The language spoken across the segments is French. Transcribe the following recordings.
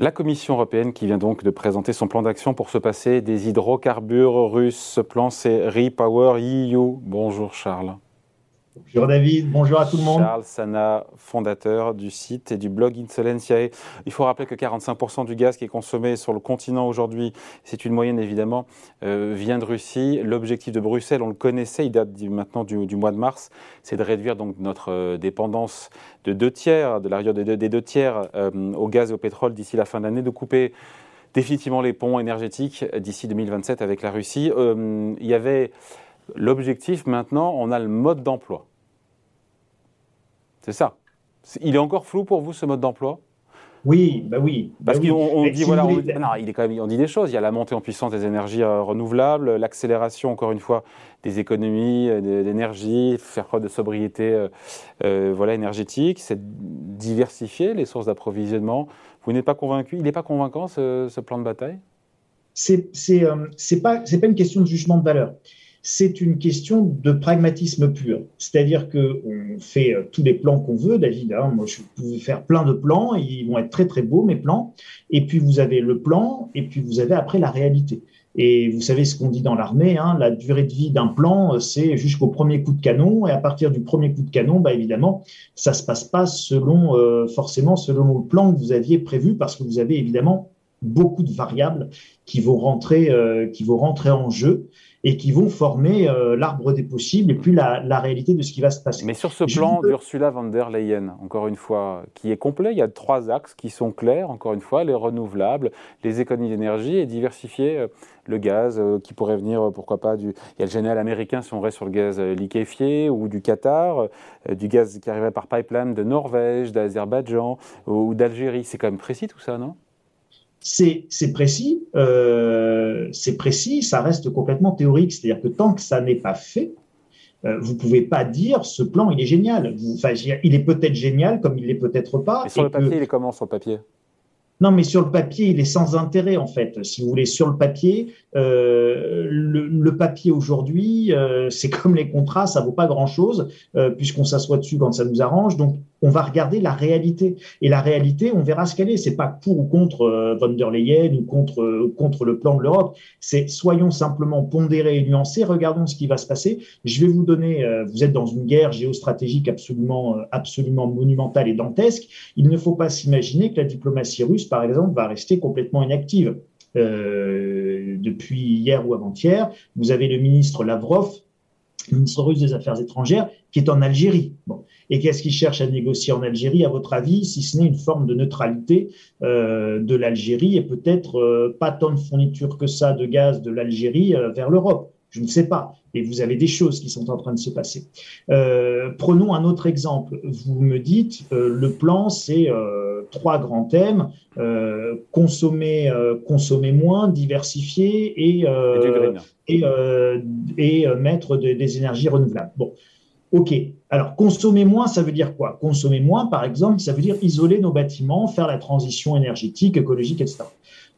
La Commission européenne qui vient donc de présenter son plan d'action pour se passer des hydrocarbures russes. Ce plan, c'est Repower EU. Bonjour Charles. Bonjour David, bonjour à tout le monde. Charles Sana, fondateur du site et du blog Insolentiae. Il faut rappeler que 45% du gaz qui est consommé sur le continent aujourd'hui, c'est une moyenne évidemment, euh, vient de Russie. L'objectif de Bruxelles, on le connaissait, il date maintenant du, mois de mars, c'est de réduire donc notre euh, dépendance de deux tiers, de la des deux, deux tiers euh, au gaz et au pétrole d'ici la fin de l'année, de couper définitivement les ponts énergétiques d'ici 2027 avec la Russie. il y avait L'objectif maintenant, on a le mode d'emploi. C'est ça. Il est encore flou pour vous ce mode d'emploi? Oui, bah oui. Parce bah qu'on dit, voilà, on, il est quand même, on dit des choses. Il y a la montée en puissance des énergies euh, renouvelables, l'accélération, encore une fois, des économies euh, d'énergie, faire preuve de sobriété euh, voilà, énergétique, c'est diversifier les sources d'approvisionnement. Vous n'êtes pas convaincu Il n'est pas convaincant ce, plan de bataille? C'est n'est pas, pas une question de jugement de valeur c'est une question de pragmatisme pur. C'est-à-dire qu'on fait euh, tous les plans qu'on veut, David. Hein. moi, je peux faire plein de plans, ils vont être très très beaux, mes plans. Et puis vous avez le plan, et puis vous avez après la réalité. Et vous savez ce qu'on dit dans l'armée, hein, la durée de vie d'un plan, euh, c'est jusqu'au premier coup de canon. Et à partir du premier coup de canon, bah évidemment, ça se passe pas selon euh, forcément selon le plan que vous aviez prévu, parce que vous avez évidemment beaucoup de variables qui vont rentrer, qui vont rentrer en jeu et qui vont former euh, l'arbre des possibles et puis la, la, réalité de ce qui va se passer. Mais sur ce plan d'Ursula von der Leyen, encore une fois, qui est complet, il y a trois axes qui sont clairs, encore une fois, les renouvelables, les économies d'énergie et diversifier euh, le gaz euh, qui pourrait venir, pourquoi pas, du... il y a le général américain si on reste sur le gaz liquéfié ou du Qatar, du gaz qui arriverait par pipeline de Norvège, d'Azerbaïdjan ou d'Algérie. C'est quand même précis tout ça, non? C'est précis, euh, c'est précis, ça reste complètement théorique. C'est-à-dire que tant que ça n'est pas fait, euh, vous pouvez pas dire ce plan il est génial. enfin, il est peut-être génial comme il l'est peut-être pas. Et sur le papier, il est comment sur le papier? Non, mais sur le papier, il est sans intérêt en fait. Si vous voulez, sur le papier, euh, le, papier aujourd'hui, euh, c'est comme les contrats, ça vaut pas grand-chose euh, puisqu'on s'assoit dessus quand ça nous arrange. Donc, on va regarder la réalité. Et la réalité, on verra ce qu'elle est. C'est pas pour ou contre euh, von der Leyen ou contre contre le plan de l'Europe. C'est soyons simplement pondérés et nuancés. Regardons ce qui va se passer. Je vais vous donner. vous êtes dans une guerre géostratégique absolument absolument monumentale et dantesque. Il ne faut pas s'imaginer que la diplomatie russe par exemple, va rester complètement inactive. Euh, depuis hier ou avant-hier, vous avez le ministre Lavrov, ministre russe des Affaires étrangères, qui est en Algérie. Bon. Et qu'est-ce qu'il cherche à négocier en Algérie, à votre avis, si ce n'est une forme de neutralité euh, de l'Algérie et peut-être euh, pas tant de fourniture que ça de gaz de l'Algérie vers l'Europe? Je ne sais pas. Et vous avez des choses qui sont en train de se passer. Euh, prenons un autre exemple. Vous me dites, euh, le plan, c'est euh, trois grands thèmes consommer, consommer moins, diversifier et et, et, mettre des énergies renouvelables. Bon, ok. Alors consommer moins, ça veut dire quoi? Consommer moins, par exemple, ça veut dire isoler nos bâtiments, faire la transition énergétique, écologique, etc.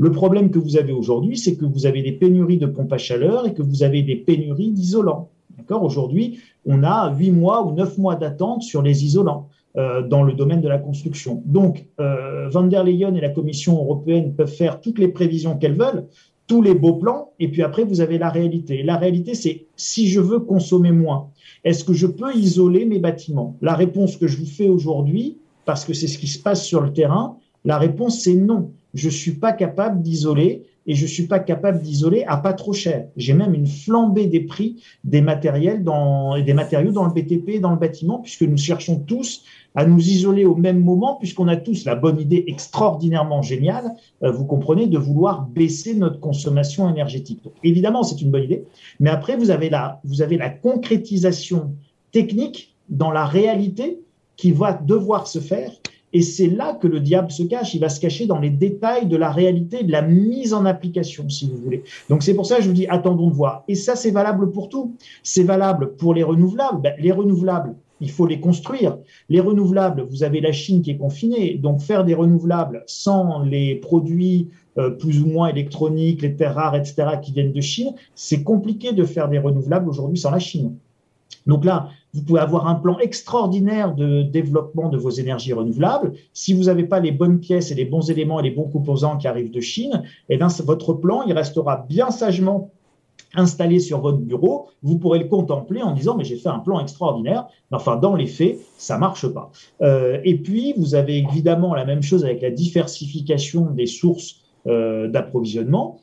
Le problème que vous avez aujourd'hui, c'est que vous avez des pénuries de pompes à chaleur et que vous avez des pénuries d'isolants. D'accord? Aujourd'hui, on a huit mois ou neuf mois d'attente sur les isolants euh, dans le domaine de la construction. Donc, euh, Van der Leyen et la Commission européenne peuvent faire toutes les prévisions qu'elles veulent, tous les beaux plans, et puis après, vous avez la réalité. la réalité, c'est si je veux consommer moins, est-ce que je peux isoler mes bâtiments? La réponse que je vous fais aujourd'hui, parce que c'est ce qui se passe sur le terrain, la réponse, c'est non je suis pas capable d'isoler et je suis pas capable d'isoler à pas trop cher. J'ai même une flambée des prix des matériels des matériaux dans le BTP dans le bâtiment puisque nous cherchons tous à nous isoler au même moment puisqu'on a tous la bonne idée extraordinairement géniale, euh, vous comprenez, de vouloir baisser notre consommation énergétique. Donc, évidemment, c'est une bonne idée, mais après, vous avez la, vous avez la concrétisation technique dans la réalité qui va devoir se faire et c'est là que le diable se cache. Il va se cacher dans les détails de la réalité, de la mise en application, si vous voulez. Donc c'est pour ça que je vous dis, attendons de voir. Et ça, c'est valable pour tout. C'est valable pour les renouvelables. Ben, les renouvelables, il faut les construire. Les renouvelables, vous avez la Chine qui est confinée. Donc faire des renouvelables sans les produits euh, plus ou moins électroniques, les terres rares, etc., qui viennent de Chine, c'est compliqué de faire des renouvelables aujourd'hui sans la Chine. Donc là, vous pouvez avoir un plan extraordinaire de développement de vos énergies renouvelables. Si vous n'avez pas les bonnes pièces et les bons éléments et les bons composants qui arrivent de Chine, eh votre plan, il restera bien sagement installé sur votre bureau, vous pourrez le contempler en disant mais j'ai fait un plan extraordinaire. Mais enfin, dans les faits, ça marche pas. Euh, et puis, vous avez évidemment la même chose avec la diversification des sources euh, d'approvisionnement.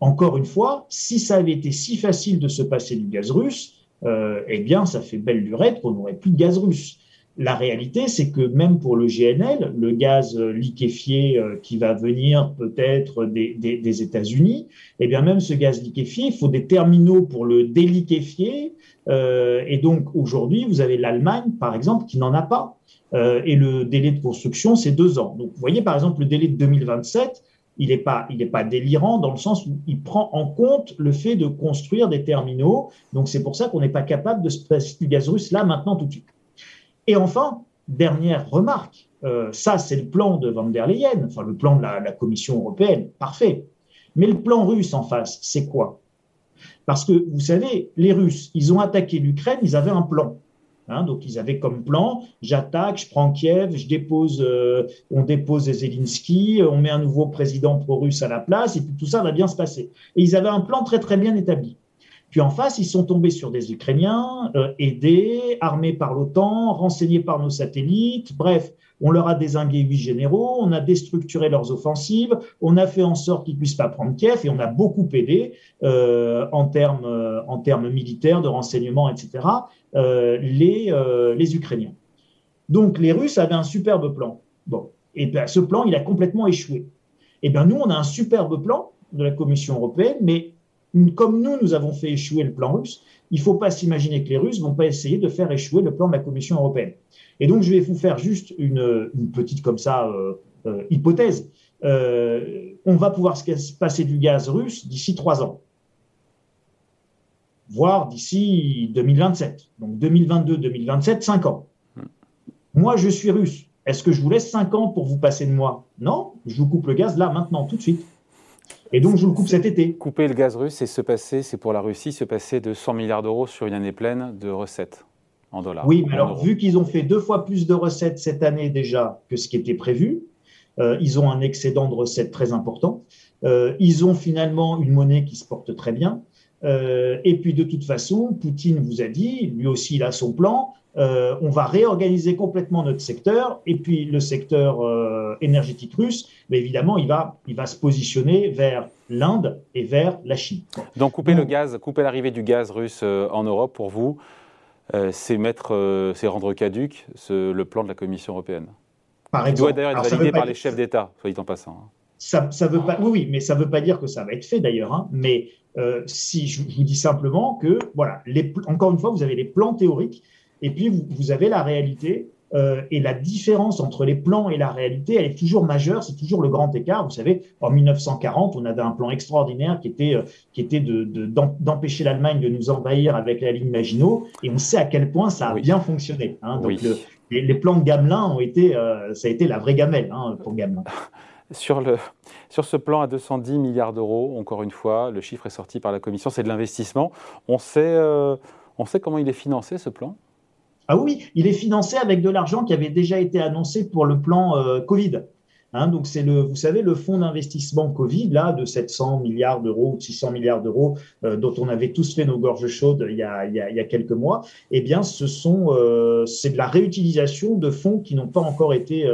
Encore une fois, si ça avait été si facile de se passer du gaz russe, euh, eh bien, ça fait belle lurette qu'on n'aurait plus de gaz russe. La réalité, c'est que même pour le GNL, le gaz liquéfié euh, qui va venir peut-être des, des, États-Unis, eh bien même ce gaz liquéfié, il faut des terminaux pour le déliquéfier. Euh, et donc aujourd'hui, vous avez l'Allemagne, par exemple, qui n'en a pas. Euh, et le délai de construction, c'est deux ans. Donc vous voyez, par exemple, le délai de 2027, il n'est pas, pas délirant dans le sens où il prend en compte le fait de construire des terminaux. Donc c'est pour ça qu'on n'est pas capable de du gaz russe là, maintenant, tout de suite. Et enfin, dernière remarque, euh, ça c'est le plan de Van der Leyen, enfin le plan de la, Commission européenne, parfait. Mais le plan russe en face, c'est quoi? Parce que vous savez, les Russes, ils ont attaqué l'Ukraine, ils avaient un plan. Hein, donc ils avaient comme plan, j'attaque, je prends Kiev, je dépose, euh, on dépose Zelensky, on met un nouveau président pro-russe à la place, et puis tout ça va bien se passer. Et ils avaient un plan très très bien établi. Puis en face, ils sont tombés sur des Ukrainiens, euh, aidés, armés par l'OTAN, renseignés par nos satellites. Bref, on leur a désingué huit généraux, on a déstructuré leurs offensives, on a fait en sorte qu'ils puissent pas prendre Kiev et on a beaucoup aidé euh, en termes euh, en termes militaires, de renseignement, etc. les les Ukrainiens. Donc les Russes avaient un superbe plan. Bon, et bien ce plan, il a complètement échoué. Et bien nous, on a un superbe plan de la Commission européenne, mais comme nous, nous avons fait échouer le plan russe, il ne faut pas s'imaginer que les Russes vont pas essayer de faire échouer le plan de la Commission européenne. Et donc, je vais vous faire juste une, petite comme ça euh, euh, hypothèse. Euh, on va pouvoir se passer du gaz russe d'ici trois ans, voire d'ici 2027. Donc 2022-2027, cinq ans. Moi, je suis russe. Est-ce que je vous laisse cinq ans pour vous passer de moi? Non, je vous coupe le gaz là, maintenant, tout de suite. Et donc, je le coupe cet été. Couper le gaz russe et se passer, c'est pour la Russie, se passer de 100 milliards d'euros sur une année pleine de recettes en dollars. Oui, mais alors, vu qu'ils ont fait deux fois plus de recettes cette année déjà que ce qui était prévu, euh, ils ont un excédent de recettes très important. Euh, ils ont finalement une monnaie qui se porte très bien. Euh, et puis, de toute façon, Poutine vous a dit, lui aussi, il a son plan. Euh, on va réorganiser complètement notre secteur. Et puis le secteur euh, énergétique russe, mais évidemment, il va, il va se positionner vers l'Inde et vers la Chine. Donc couper le gaz, couper l'arrivée du gaz russe euh, en Europe, pour vous, c'est mettre, c'est rendre caduque le plan de la Commission européenne? Par exemple. doit d'ailleurs être validé par les chefs d'État, soit en passant. Hein. Ça, ça veut pas, oui, oui, mais ça ne veut pas dire que ça va être fait d'ailleurs. Hein. mais si je, vous dis simplement que, voilà, les, encore une fois, vous avez les plans théoriques et puis, vous, avez la réalité. Euh, et la différence entre les plans et la réalité, elle est toujours majeure, c'est toujours le grand écart. Vous savez, en 1940, on avait un plan extraordinaire qui était, euh, qui était d'empêcher de, l'Allemagne de nous envahir avec la ligne Maginot, et on sait à quel point ça a bien fonctionné. Hein. Donc, les, plans de Gamelin ont été, euh, ça a été la vraie gamelle hein, pour Gamelin. Sur, le, sur ce plan à 210 milliards d'euros, encore une fois, le chiffre est sorti par la Commission, c'est de l'investissement. On sait, on sait comment il est financé, ce plan? Ah oui, il est financé avec de l'argent qui avait déjà été annoncé pour le plan euh, Covid. Hein, donc c'est le, vous savez, le fonds d'investissement Covid là de 700 milliards d'euros ou 600 milliards d'euros euh, dont on avait tous fait nos gorges chaudes il y a, quelques mois. Eh bien, ce sont, euh, c'est de la réutilisation de fonds qui n'ont pas encore été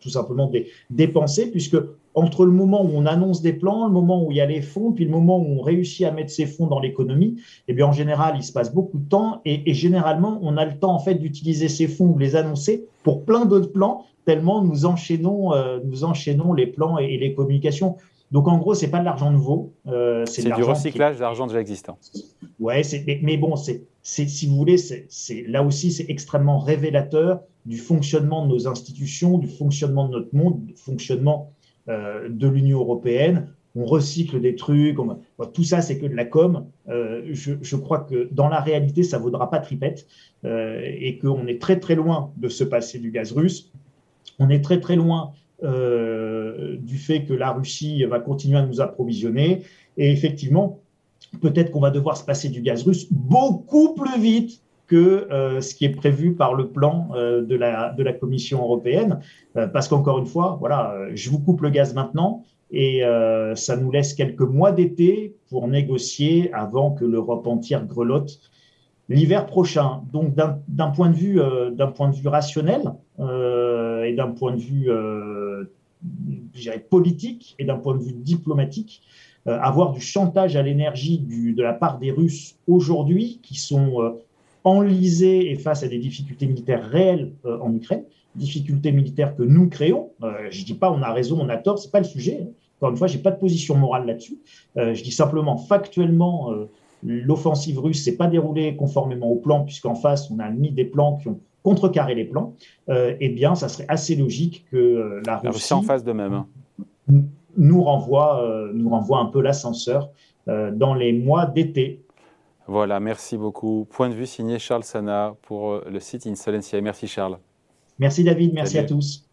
tout simplement dépensés puisque entre le moment où on annonce des plans, le moment où il y a les fonds, puis le moment où on réussit à mettre ces fonds dans l'économie, eh bien en général, il se passe beaucoup de temps et, généralement, on a le temps en fait d'utiliser ces fonds ou les annoncer pour plein d'autres plans, tellement nous enchaînons, euh, nous enchaînons les plans et, les communications. Donc en gros, c'est pas de l'argent nouveau, euh, c'est du recyclage d'argent déjà existant. Ouais, mais, mais, bon, c'est si vous voulez, c'est là aussi c'est extrêmement révélateur du fonctionnement de nos institutions, du fonctionnement de notre monde, du fonctionnement euh, de l'Union européenne. On recycle des trucs, tout ça c'est que de la com. Euh, je, crois que dans la réalité, ça vaudra pas tripette euh, et qu'on est très très loin de se passer du gaz russe. On est très très loin du fait que la Russie va continuer à nous approvisionner. Et effectivement, peut-être qu'on va devoir se passer du gaz russe beaucoup plus vite que ce qui est prévu par le plan de, la, de la Commission européenne. parce qu'encore une fois, voilà, je vous coupe le gaz maintenant et ça nous laisse quelques mois d'été pour négocier avant que l'Europe entière grelotte l'hiver prochain. Donc, d'un point, de point de vue rationnel et d'un point de vue politique et d'un point de vue diplomatique, euh, avoir du chantage à l'énergie de la part des Russes aujourd'hui qui sont euh, enlisés et face à des difficultés militaires réelles euh, en Ukraine, difficultés militaires que nous créons. je ne dis pas on a raison, on a tort, c'est pas le sujet. Hein. Encore une fois, j'ai pas de position morale là-dessus. je dis simplement factuellement, l'offensive russe s'est pas déroulée conformément au plan, puisqu'en face, on a mis des plans qui ont contrecarré les plans. eh bien, ça serait assez logique que la Russie, la Russie en face de même. Hein nous renvoie, euh, nous renvoie un peu l'ascenseur euh, dans les mois d'été. Voilà, merci beaucoup. Point de vue signé Charles Sana pour euh, le site Insolencia. Merci Charles. Merci David, merci à tous.